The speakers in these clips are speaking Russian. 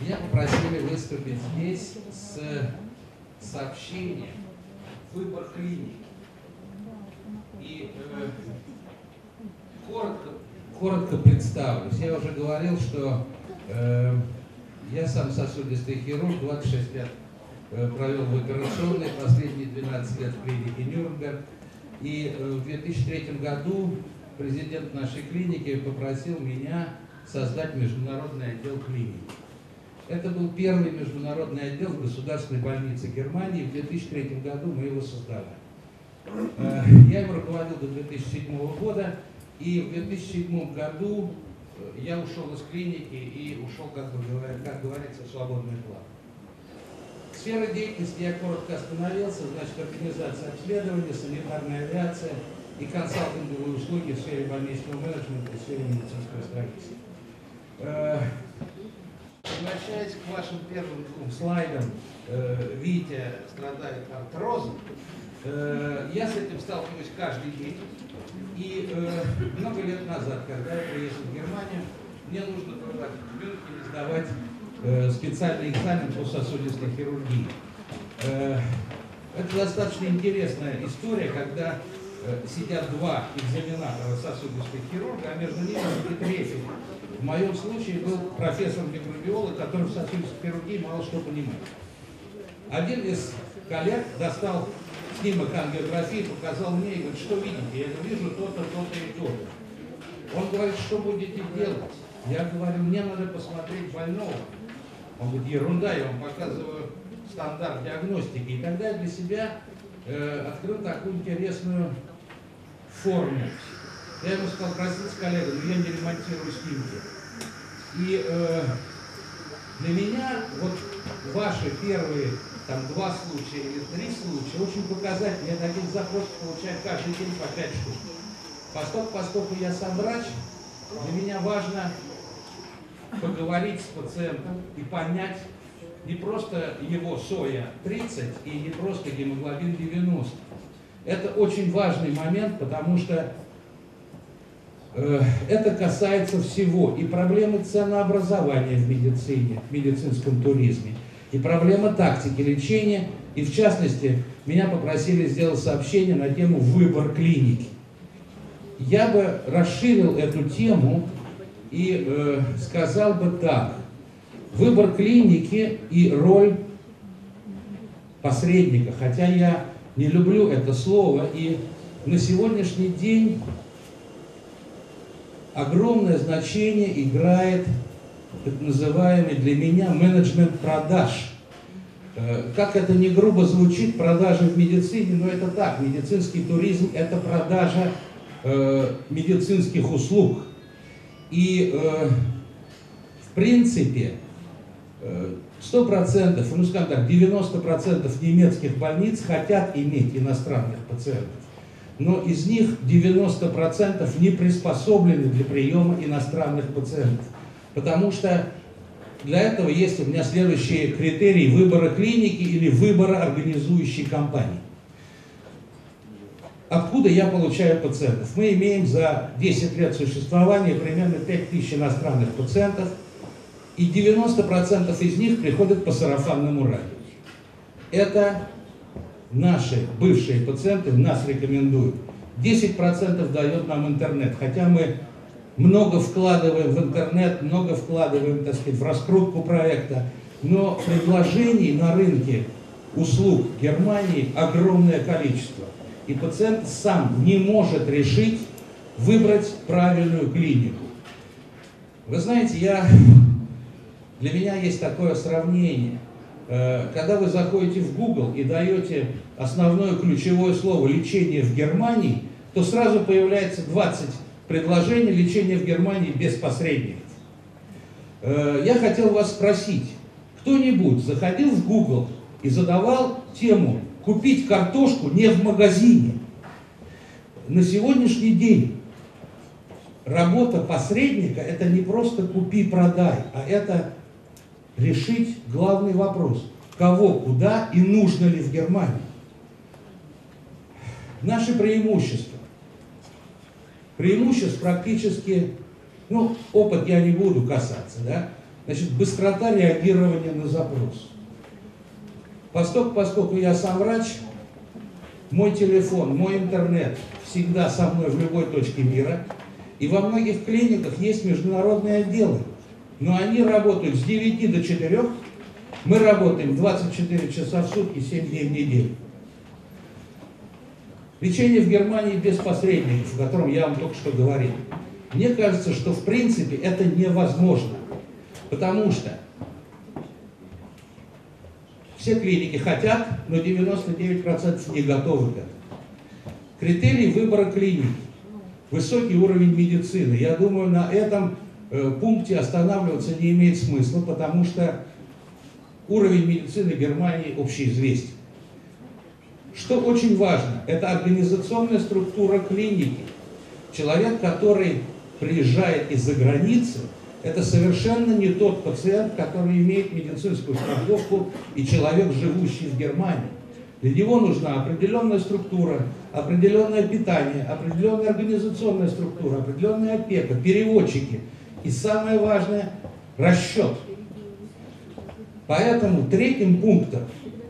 Меня попросили выступить здесь с сообщением «Выбор клиники». И э, коротко, коротко представлюсь. Я уже говорил, что э, я сам сосудистый хирург, 26 лет э, провел в операционной, последние 12 лет в клинике Нюрнберг. И э, в 2003 году президент нашей клиники попросил меня создать международный отдел клиники. Это был первый международный отдел государственной больнице Германии. В 2003 году мы его создали. Э, я им руководил до 2007 года, и в 2007 году э, я ушел из клиники и ушел, как, как говорится, в свободный план. Сфера деятельности я коротко остановился, значит, организация обследования, санитарная авиация и консалтинговые услуги в сфере больничного менеджмента в сфере медицинского строительства. Э, Возвращаясь к вашим первым двум слайдам, э, Витя страдает артрозом, э, я с этим сталкиваюсь каждый день. И много лет назад, когда я приехал в Германию, мне нужно было в Мюнхене сдавать специальный экзамен по сосудистой хирургии. Это достаточно интересная история, когда сидят два экзаменатора сосудистых хирурга, а между ними и третий в моем случае был профессор микробиолог, который в сосудистой хирургии мало что понимает. Один из коллег достал снимок ангиографии, показал мне и говорит, что видите? Я говорю, вижу то-то, то-то и то-то. Он говорит, что будете делать? Я говорю, мне надо посмотреть больного. Он говорит, ерунда, я вам показываю стандарт диагностики. И тогда я для себя э, открыл такую интересную форму. Я ему сказал, простите, коллега, но я не ремонтирую снимки. И э, для меня вот ваши первые там два случая или три случая очень показательны. Я таких запросов получаю каждый день по пять штук. Поскольку, поскольку я сам врач, для меня важно поговорить с пациентом и понять не просто его соя 30 и не просто гемоглобин 90. Это очень важный момент, потому что Э, это касается всего. И проблемы ценообразования в медицине, в медицинском туризме, и проблема тактики лечения. И в частности, меня попросили сделать сообщение на тему «Выбор клиники». Я бы расширил эту тему и э, сказал бы так. Выбор клиники и роль посредника. Хотя я не люблю это слово, и на сегодняшний день огромное значение играет так называемый для меня менеджмент продаж. Э, как это не грубо звучит, продажи в медицине, но это так, медицинский туризм – это продажа э, медицинских услуг. И э, в принципе, э, 100%, ну скажем так, 90% немецких больниц хотят иметь иностранных пациентов но из них 90% не приспособлены для приема иностранных пациентов. Потому что для этого есть у меня следующие критерии выбора клиники или выбора организующей компании. Откуда я получаю пациентов? Мы имеем за 10 лет существования примерно 5000 иностранных пациентов, и 90% из них приходят по сарафанному радио. Это наши бывшие пациенты нас рекомендуют. 10% дает нам интернет, хотя мы много вкладываем в интернет, много вкладываем, так сказать, в раскрутку проекта, но предложений на рынке услуг Германии огромное количество. И пациент сам не может решить выбрать правильную клинику. Вы знаете, я, для меня есть такое сравнение – Э, когда вы заходите в Google и даете основное ключевое слово «лечение в Германии», то сразу появляется 20 предложений лечения в Германии без посредников. Э, я хотел вас спросить, кто-нибудь заходил в Google и задавал тему «купить картошку не в магазине»? На сегодняшний день работа посредника – это не просто купи-продай, а это решить главный вопрос. Кого, куда и нужно ли в Германии? Наши преимущества. Преимуществ практически, ну, опыт я не буду касаться, да. Значит, быстрота реагирования на запрос. Поскольку, поскольку я сам врач, мой телефон, мой интернет всегда со мной в любой точке мира. И во многих клиниках есть международные отделы. Но они работают с 9 до 4. Мы работаем 24 часа в сутки, 7 дней в неделю. Лечение в Германии без посредников, о котором я вам только что говорил. Мне кажется, что в принципе это невозможно. Потому что все клиники хотят, но 99% не готовы к этому. Критерий выбора клиники. Высокий уровень медицины. Я думаю, на этом пункте останавливаться не имеет смысла, потому что уровень медицины Германии общеизвестен. Что очень важно, это организационная структура клиники. Человек, который приезжает из-за границы, это совершенно не тот пациент, который имеет медицинскую страховку и человек, живущий в Германии. Для него нужна определенная структура, определенное питание, определенная организационная структура, определенная опека, переводчики. И самое важное – расчет. Поэтому третьим пунктом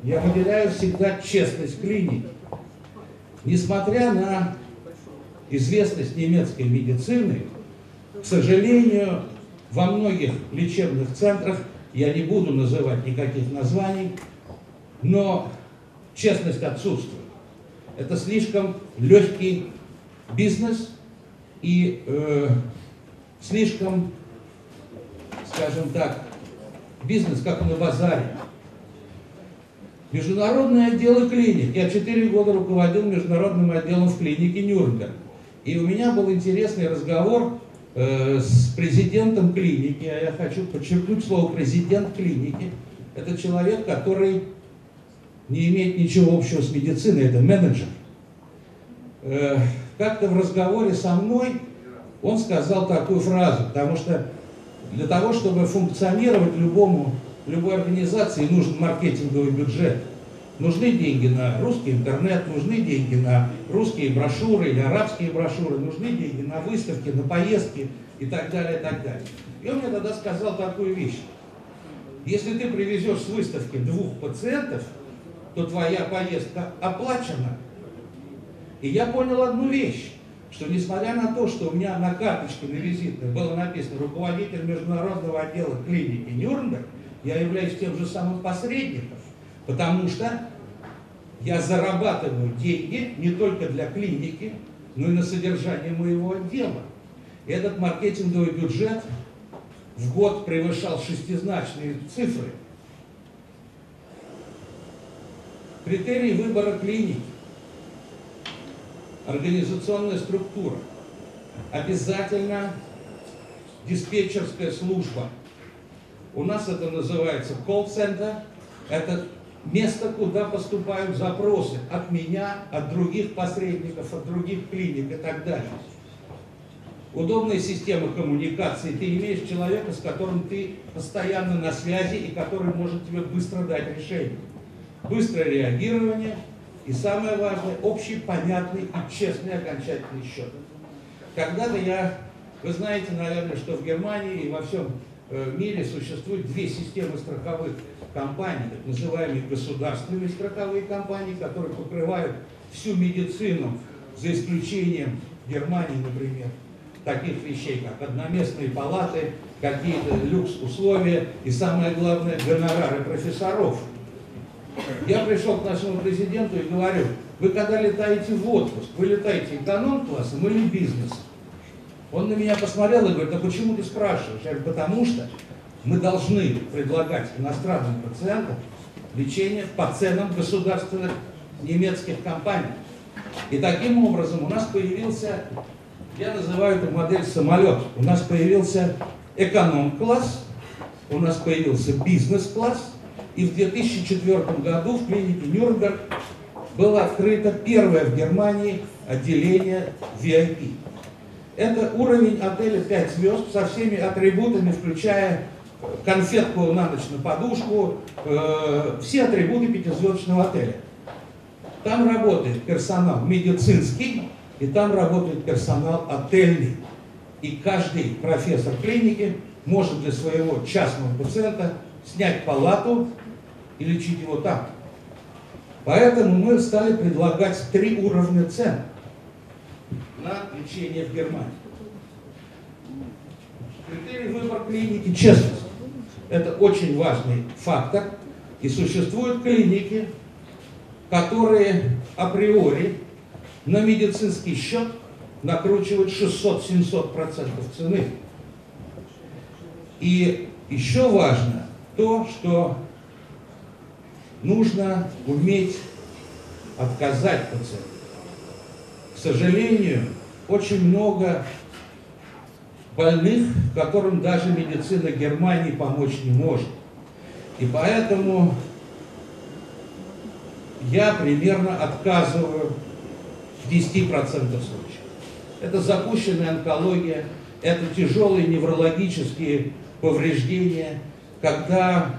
я выделяю всегда честность клиники. Несмотря на известность немецкой медицины, к сожалению, во многих лечебных центрах, я не буду называть никаких названий, но честность отсутствует. Это слишком легкий бизнес и э, слишком, скажем так, бизнес как на базаре. Международные отделы клиник. Я 4 года руководил международным отделом в клинике Нюрнберг. И у меня был интересный разговор Э, с президентом клиники, а я хочу подчеркнуть слово президент клиники, это человек, который не имеет ничего общего с медициной, это менеджер. Э, как-то в разговоре со мной он сказал такую фразу, потому что для того, чтобы функционировать любому, любой организации, нужен маркетинговый бюджет. Нужны деньги на русский интернет, нужны деньги на русские брошюры или арабские брошюры, нужны деньги на выставки, на поездки и так далее, и так далее. И он мне тогда сказал такую вещь. Если ты привезешь с выставки двух пациентов, то твоя поездка оплачена. И я понял одну вещь, что несмотря на то, что у меня на карточке на визитной было написано руководитель международного отдела клиники Нюрнберг, я являюсь тем же самым посредником, потому что я зарабатываю деньги не только для клиники, но и на содержание моего отдела. Этот маркетинговый бюджет в год превышал шестизначные цифры. Критерии выбора клиники, организационная структура, обязательно диспетчерская служба. У нас это называется колл-центр, это место, куда поступают запросы от меня, от других посредников, от других клиник и так далее. Удобная система коммуникации. Ты имеешь человека, с которым ты постоянно на связи и который может тебе быстро дать решение. Быстрое реагирование и самое важное, общий, понятный и честный окончательный счет. Когда-то я, вы знаете, наверное, что в Германии и во всем э, мире существует две системы страховых компаний, так называемые государственные страховые компании, которые покрывают всю медицину, за исключением Германии, например, таких вещей, как одноместные палаты, какие-то люкс-условия и, самое главное, гонорары профессоров. Я пришел к нашему президенту и говорю, вы когда летаете в отпуск, вы летаете эконом-классом или бизнесом? Он на меня посмотрел и говорит, а почему ты спрашиваешь? Я говорю, потому что мы должны предлагать иностранным пациентам лечение по ценам государственных немецких компаний. И таким образом у нас появился, я называю эту модель самолет, у нас появился эконом-класс, у нас появился бизнес-класс, и в 2004 году в клинике Нюрнберг было открыто первое в Германии отделение VIP. Это уровень отеля 5 звезд со всеми атрибутами, включая конфетку на ночь на подушку, э, все атрибуты пятизвездочного отеля. Там работает персонал медицинский, и там работает персонал отельный. И каждый профессор клиники может для своего частного пациента снять палату и лечить его там. Поэтому мы стали предлагать три уровня цен на лечение в Германии. Критерий выбора клиники – честность. Это очень важный фактор. И существуют клиники, которые априори на медицинский счет накручивают 600-700% цены. И еще важно то, что нужно уметь отказать пациенту. К сожалению, очень много больных, которым даже медицина Германии помочь не может. И поэтому я примерно отказываю в 10% случаев. Это запущенная онкология, это тяжелые неврологические повреждения, когда,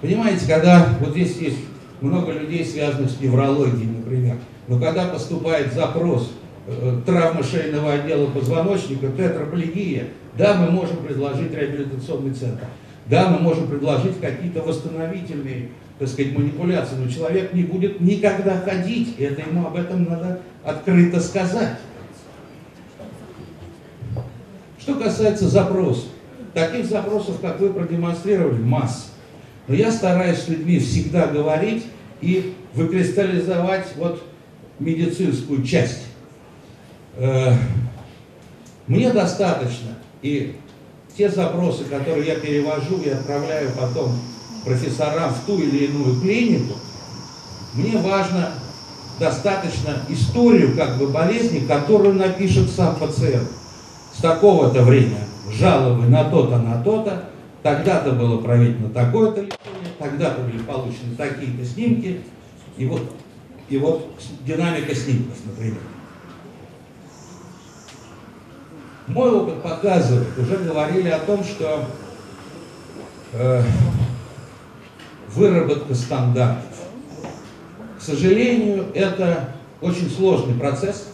понимаете, когда вот здесь есть много людей, связанных с неврологией, например, но когда поступает запрос э, травма шейного отдела позвоночника, тетраплегия, да, мы можем предложить реабилитационный центр, да, мы можем предложить какие-то восстановительные, так сказать, манипуляции, но человек не будет никогда ходить, и это ему об этом надо открыто сказать. Что касается запросов, таких запросов, как вы продемонстрировали, масса. Но я стараюсь с людьми всегда говорить и выкристаллизовать вот медицинскую часть. Э, мне достаточно, и те запросы, которые я перевожу и отправляю потом профессорам в ту или иную клинику, мне важно достаточно историю как бы болезни, которую напишет сам пациент. С такого-то времени жалобы на то-то, на то-то, тогда-то было проведено такое-то лечение, тогда-то были получены такие-то снимки, и вот и вот динамика снимков, например. Мой опыт показывает, уже говорили о том, что э, выработка стандартов. К сожалению, это очень сложный процесс,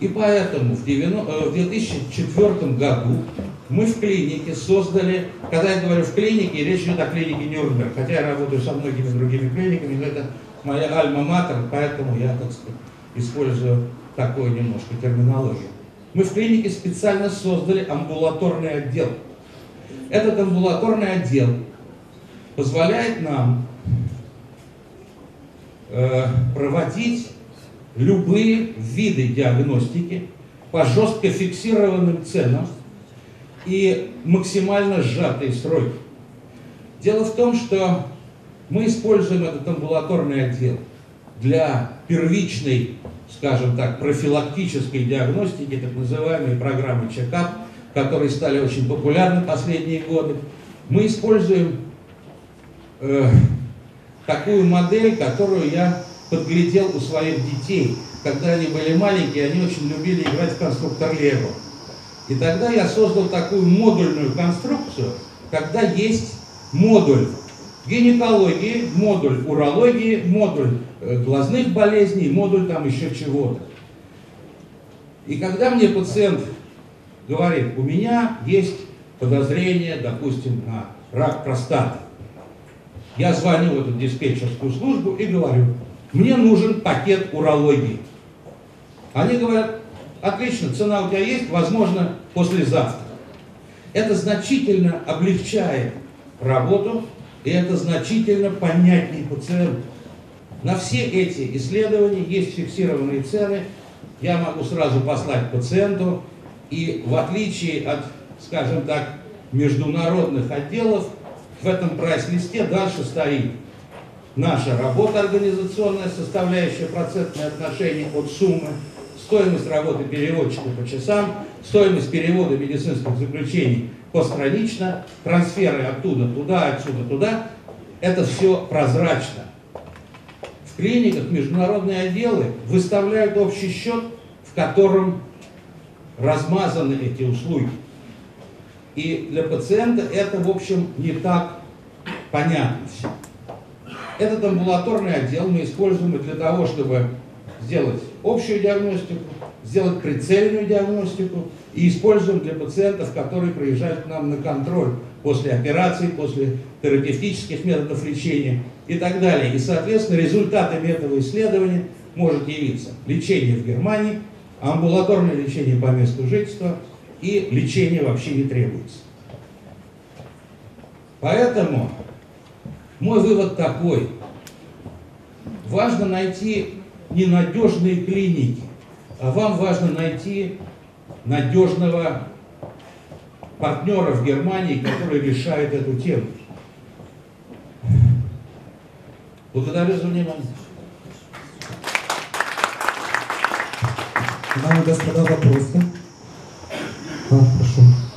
и поэтому в, 90, э, в 2004 году мы в клинике создали, когда я говорю в клинике, речь идет о клинике Нюрнберг, хотя я работаю со многими другими клиниками, но это моя альма-матер, поэтому я, так сказать, использую такую немножко терминологию. Мы в клинике специально создали амбулаторный отдел. Этот амбулаторный отдел позволяет нам э, проводить любые виды диагностики по жестко фиксированным ценам и максимально сжатые сроки. Дело в том, что мы используем этот амбулаторный отдел для первичной, скажем так, профилактической диагностики, так называемой программы чекап, которые стали очень популярны последние годы. Мы используем э, такую модель, которую я подглядел у своих детей. Когда они были маленькие, они очень любили играть в конструктор Лего. И тогда я создал такую модульную конструкцию, когда есть модуль гинекологии, модуль урологии, модуль э, глазных болезней, модуль там еще чего-то. И когда мне пациент говорит, у меня есть подозрение, допустим, на рак простаты, я звоню в эту диспетчерскую службу и говорю, мне нужен пакет урологии. Они говорят, отлично, цена у тебя есть, возможно, послезавтра. Это значительно облегчает работу и это значительно понятнее пациенту. На все эти исследования есть фиксированные цены. Я могу сразу послать пациенту. И в отличие от, скажем так, международных отделов, в этом прайс-листе дальше стоит наша работа организационная, составляющая процентное отношение от суммы, стоимость работы переводчика по часам, стоимость перевода медицинских заключений постранично, трансферы оттуда туда, отсюда туда, это все прозрачно. В клиниках международные отделы выставляют общий счет, в котором размазаны эти услуги. И для пациента это, в общем, не так понятно все. Этот амбулаторный отдел мы используем для того, чтобы сделать общую диагностику, сделать прицельную диагностику и используем для пациентов, которые приезжают к нам на контроль после операции, после терапевтических методов лечения и так далее. И, соответственно, результатами этого исследования может явиться лечение в Германии, амбулаторное лечение по месту жительства и лечение вообще не требуется. Поэтому мой вывод такой. Важно найти ненадежные клиники, а вам важно найти надежного партнера в Германии, который решает эту тему. Благодарю за внимание. Дамы и господа, вопросы? А, прошу.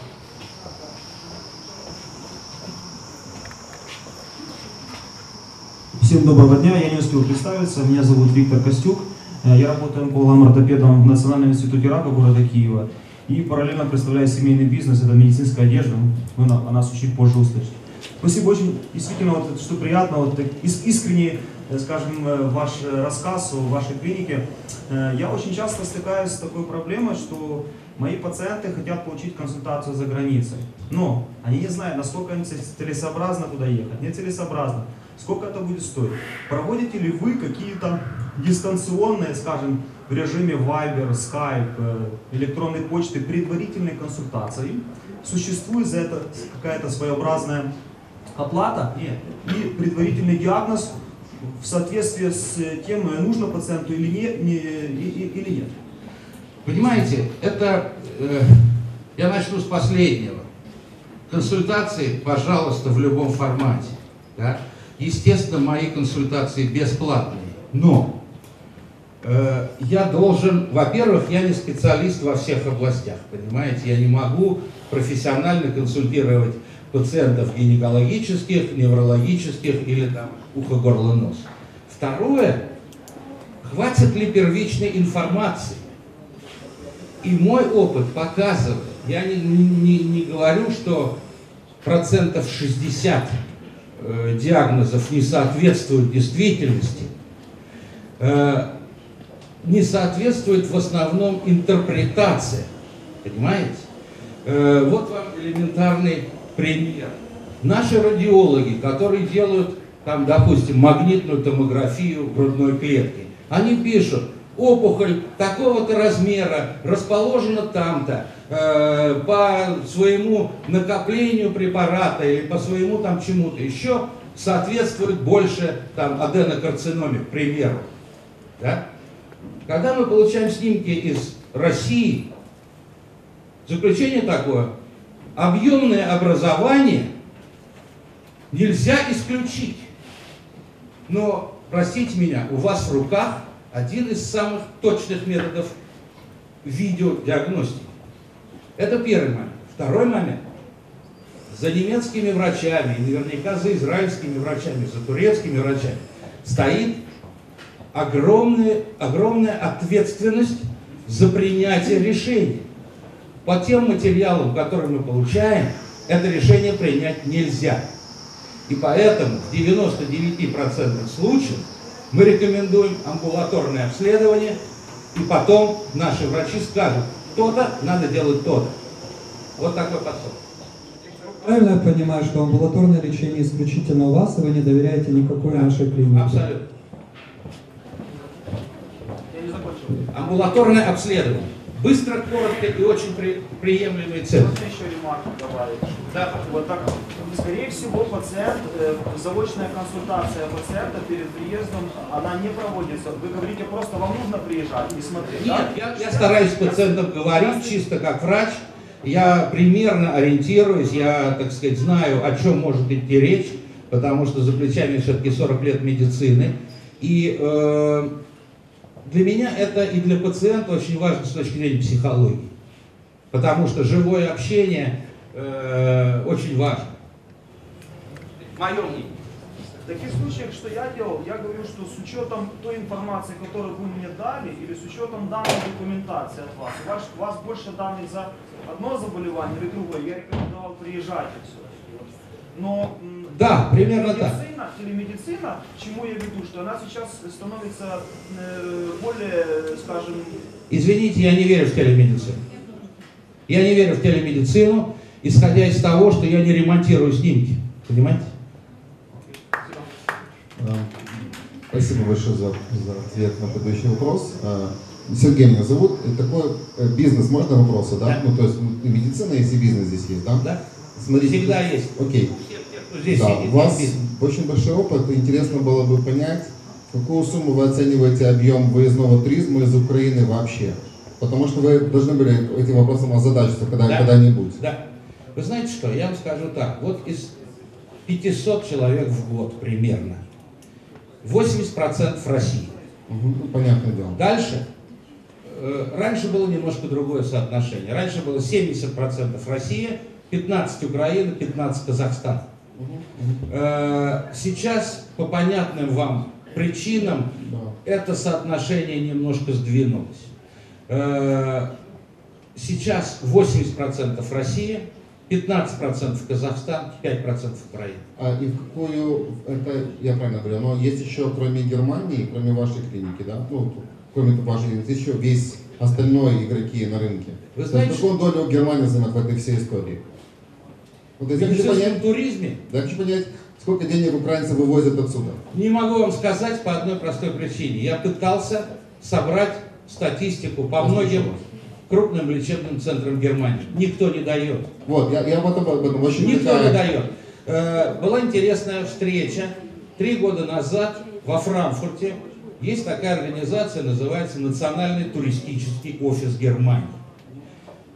Всем доброго дня, я не успел представиться, меня зовут Виктор Костюк, Э, я работаю онкологом-ортопедом в Национальном институте рака города Киева и параллельно представляю семейный бизнес, это медицинская одежда, вы о нас чуть позже услышите. Спасибо. Очень, действительно, вот, что приятно, вот, искренне, э, скажем, э, ваш рассказ о вашей клинике. Я очень часто стыкаюсь с такой проблемой, что мои пациенты хотят получить консультацию за границей, но они не знают, насколько целесообразно туда ехать, нецелесообразно, сколько это будет стоить. Проводите ли вы какие-то дистанционные, скажем, в режиме Viber, Skype, электронной почты предварительной консультации? Существует за это какая-то своеобразная оплата Нет. и предварительный диагноз в соответствии с тем, нужно пациенту или, не, не, или нет? Понимаете, это, э, я начну с последнего. Консультации, пожалуйста, в любом формате. Да? Естественно, мои консультации бесплатные, но э, я должен, во-первых, я не специалист во всех областях, понимаете, я не могу профессионально консультировать пациентов гинекологических, неврологических или там ухо, горло, нос. Второе, хватит ли первичной информации? И мой опыт показывает, я не, не, не говорю, что процентов 60 э, диагнозов не соответствуют действительности, э, не соответствует в основном интерпретация. Понимаете? Э, вот вам элементарный пример. Наши радиологи, которые делают, там, допустим, магнитную томографию грудной клетки, они пишут, опухоль такого-то размера, расположена там-то, э, по своему накоплению препарата или по своему там чему-то еще соответствует больше там аденокарциноме, к примеру. Да? Когда мы получаем снимки из России, заключение такое, объемное образование нельзя исключить. Но, простите меня, у вас в руках один из самых точных методов видеодиагностики. Это первый момент. Второй момент. За немецкими врачами, и наверняка за израильскими врачами, за турецкими врачами стоит огромная, огромная ответственность за принятие решений. По тем материалам, которые мы получаем, это решение принять нельзя. И поэтому в 99% случаев мы рекомендуем амбулаторное обследование, и потом наши врачи скажут, то-то надо делать то-то. Вот такой подход. Правильно я понимаю, что амбулаторное лечение исключительно у вас, и вы не доверяете никакой да. нашей клинике? Абсолютно. Амбулаторное обследование. Быстро, коротко и очень при, приемлемые цены. Можно еще ремарку добавить? Да. Вот так. Скорее всего, пациент, э, заочная консультация пациента перед приездом, она не проводится. Вы говорите, просто вам нужно приезжать и смотреть. Нет, да? я, я стараюсь пациентом говорить чисто как врач. Я примерно ориентируюсь, я, так сказать, знаю, о чем может идти речь, потому что за плечами все-таки 40 лет медицины. И э, для меня это и для пациента очень важно с точки зрения психологии. Потому что живое общение э, очень важно. Мое мнение. В таких случаях, что я делал, я говорю, что с учетом той информации, которую вы мне дали, или с учетом данной документации от вас, у вас, у вас больше данных за одно заболевание или другое, я рекомендовал приезжать отсюда. Но Да, примерно так. телемедицина, к чему я веду, что она сейчас становится э, более, скажем, Извините, я не верю в телемедицину. Я не верю в телемедицину, исходя из того, что я не ремонтирую снимки. Понимаете? Спасибо большое за, за ответ на предыдущий вопрос. А, Сергей меня зовут. Такой э, бизнес, можно вопросы, да? Да. Ну, то есть и медицина есть, и бизнес здесь есть, да? Да? Смотрите. Всегда есть. Окей. Кто здесь Да, у вас есть. очень большой опыт. Интересно было бы понять, какую сумму вы оцениваете объем выездного туризма из Украины вообще? Потому что вы должны были этим вопросом озадачиться когда, Да. когда-нибудь. Да. Вы знаете что, я вам скажу так. Вот из 500 человек в год примерно, 80% России. Ну, понятное дело. Дальше, э, раньше было немножко другое соотношение. Раньше было 70% Россия, 15 Украина, 15 Казахстан. Э, Сейчас по понятным вам причинам Да. это соотношение немножко сдвинулось. Э, Сейчас 80% Россия, 15% Казахстан, 5% Украина. А и в какую, это я правильно говорю, но есть еще кроме Германии, кроме вашей клиники, да, ну, кроме вашей клиники, есть еще весь остальной игроки на рынке. Вы знаете, есть, какую долю Германия займет в этой всей истории? Вот В понять, туризме да, хочу понять, сколько денег украинцы вывозят отсюда. не могу вам сказать по одной простой причине. Я пытался собрать статистику по многим крупным лечебным центрам Германии. Никто не дает. Вот, я, я об этом, об этом очень Никто такая- не дает. Э, Была интересная встреча три года назад во Франкфурте. Есть такая организация, называется Национальный туристический офис Германии.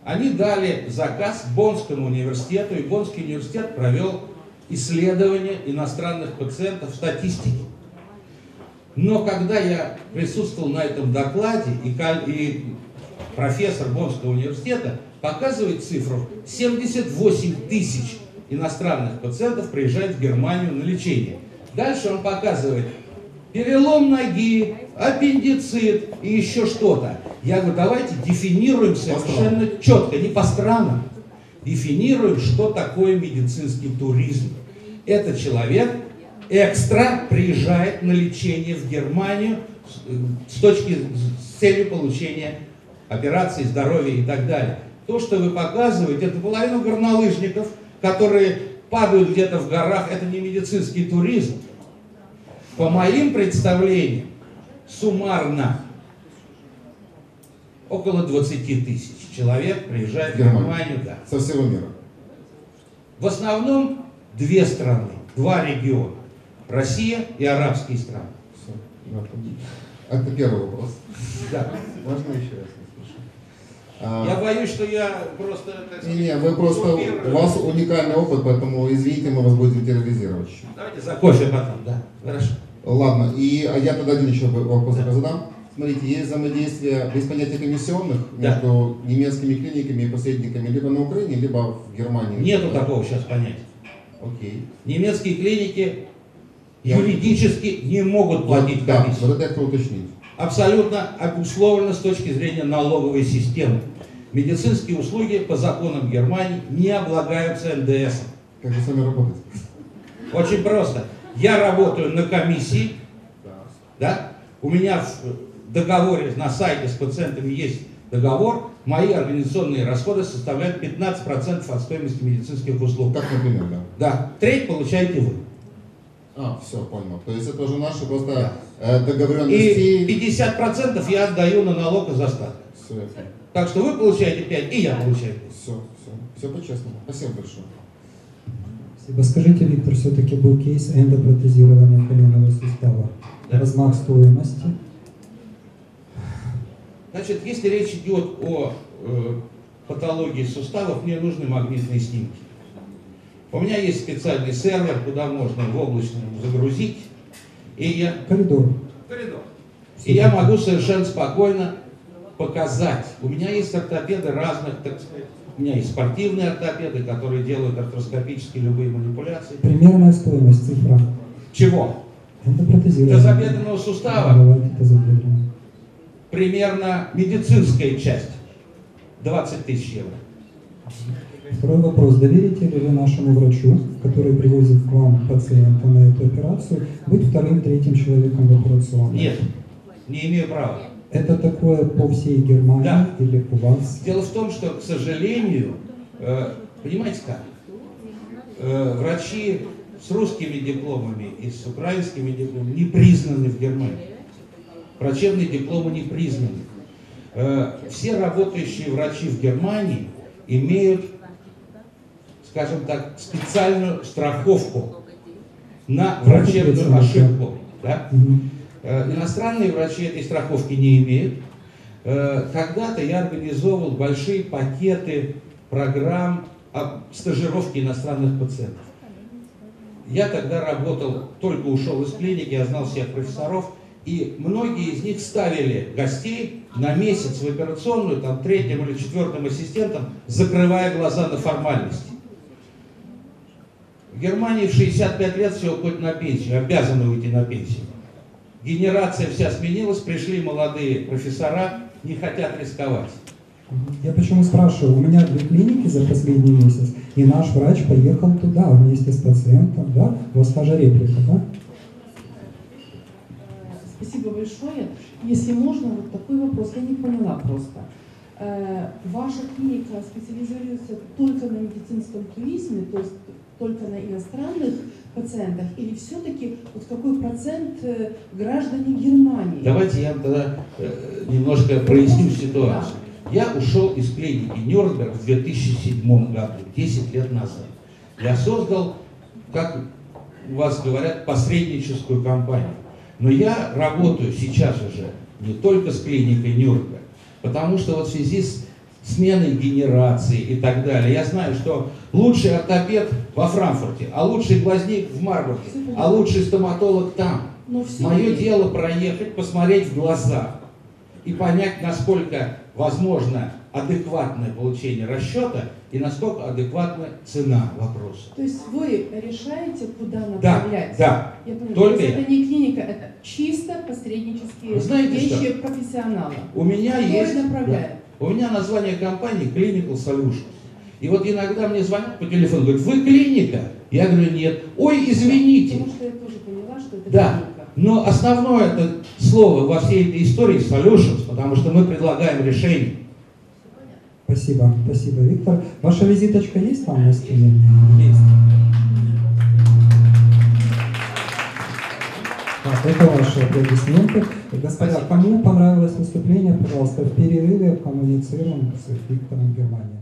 Они дали заказ Боннскому университету, и Боннский университет провел исследование иностранных пациентов статистики. Но когда я присутствовал на этом докладе, и, и профессор Боннского университета показывает цифру 78 тысяч иностранных пациентов приезжают в Германию на лечение. Дальше он показывает перелом ноги, аппендицит и еще что-то. Я говорю, давайте дефинируем совершенно четко, не по странам. Дефинируем, что такое медицинский туризм. Это человек экстра приезжает на лечение в Германию с, э, с точки с целью получения операции, здоровья и так далее. То, что вы показываете, это половина горнолыжников, которые падают где-то в горах, это не медицинский туризм. По моим представлениям, суммарно около 20 тысяч человек приезжает в. Германию. Да. Со всего мира. В основном две страны, два региона. Россия и арабские страны. Всё. Да. Это первый вопрос. Да. Можно еще раз Я боюсь, что я просто... так Не, сказать, не, вы просто, узурпирую. у вас уникальный опыт, поэтому извините, мы вас будем терроризировать. Давайте за кофе потом, да. Хорошо. Ладно, и а я тогда один еще вопрос Да. задам. Смотрите, есть взаимодействие, есть понятие комиссионных Да. между немецкими клиниками и посредниками либо на Украине, либо в Германии. Нету такого сейчас понятия. Окей. Немецкие клиники Я- юридически не могут платить Да, комиссию. вот это я хотел уточнить. Абсолютно обусловлено с точки зрения налоговой системы. Медицинские услуги по законам Германии не облагаются НДС. Как же с вами работать? Очень просто. Я работаю на комиссии, да? У меня в договоре на сайте с пациентами есть договор, мои организационные расходы составляют 15% от стоимости медицинских услуг. Как, например, да. Да, треть получаете вы. А, все, понял. То есть это уже наши просто Да. Э, И договоренности. 50% я отдаю на налог из остатка. Все, Так что вы получаете 5, и я получаю 5. все, все, все по-честному. Спасибо большое. Спасибо. Скажите, Виктор, все-таки был кейс эндопротезирования коленного сустава. Да. Размах стоимости. Значит, если речь идет о э, патологии суставов, мне нужны магнитные снимки. У меня есть специальный сервер, куда можно в облачном загрузить, и я, Коридор. коридор. и я могу совершенно спокойно показать. У меня есть ортопеды разных, так сказать, у меня есть спортивные ортопеды, которые делают артроскопически любые манипуляции. Примерная стоимость, цифра. Чего? Эндопротезирование. Тазобедренного сустава Давайте тазобедренного. примерно медицинская часть 20 тысяч евро. Второй вопрос. Доверите ли вы нашему врачу, который привозит к вам пациента на эту операцию, быть вторым, третьим человеком в операционной? Нет, не имею права. Это такое по всей Германии Да. или у вас? Дело в том, что, к сожалению, э, понимаете как, Э, врачи с русскими дипломами и с украинскими дипломами не признаны в Германии. Врачебные дипломы не признаны. Э, все работающие врачи в Германии имеют, скажем так, специальную страховку на врачебную ошибку. Да? Э, Иностранные врачи этой страховки не имеют. Э, Когда-то я организовывал большие пакеты программ об стажировке иностранных пациентов. Я тогда работал, только ушел из клиники, я знал всех профессоров, и многие из них ставили гостей на месяц в операционную, там, третьим или четвертым ассистентом, закрывая глаза на формальности. В Германии в 65 лет все уходит на пенсию, обязаны уйти на пенсию. Генерация вся сменилась, пришли молодые профессора, не хотят рисковать. Я почему спрашиваю? У меня две клиники за последний месяц, и наш врач поехал туда вместе с пациентом, да? У вас та же реплика, да? Спасибо большое. Если можно, вот такой вопрос, я не поняла просто. Э, Ваша клиника специализируется только на медицинском туризме, то есть только на иностранных пациентах, или все-таки вот какой процент э, граждане Германии? Давайте я тогда э, немножко проясню ситуацию. Я ушел из клиники Нюрнберг в 2007 году, 10 лет назад. Я создал, как у вас говорят, посредническую компанию. Но я работаю сейчас уже не только с клиникой Нюрнберг, потому что вот в связи с сменой генерации и так далее, я знаю, что лучший ортопед во Франкфурте, а лучший глазник в Марбурге, а лучший стоматолог там. Все Мое дело проехать, посмотреть в глаза и понять, насколько возможно адекватное получение расчета и насколько адекватна цена вопроса. То есть вы решаете, куда Да, направлять? да. Я поняла. Только То есть я. это не клиника, это чисто посреднические Вы знаете вещи что? профессионала. У меня Который есть... направляет. да. у меня название компании Clinical Solutions. И вот иногда мне звонят по телефону, говорят, вы клиника? Я говорю, нет. Ой, извините. Потому что я тоже поняла, что это Да. клиника. Но основное это слово во всей этой истории solutions, потому что мы предлагаем решение. Спасибо, спасибо, Виктор. Ваша визиточка есть там на стене? Так, это ваши аплодисменты. Господа, кому понравилось выступление, пожалуйста, в перерыве коммуницируем с Виктором Германия.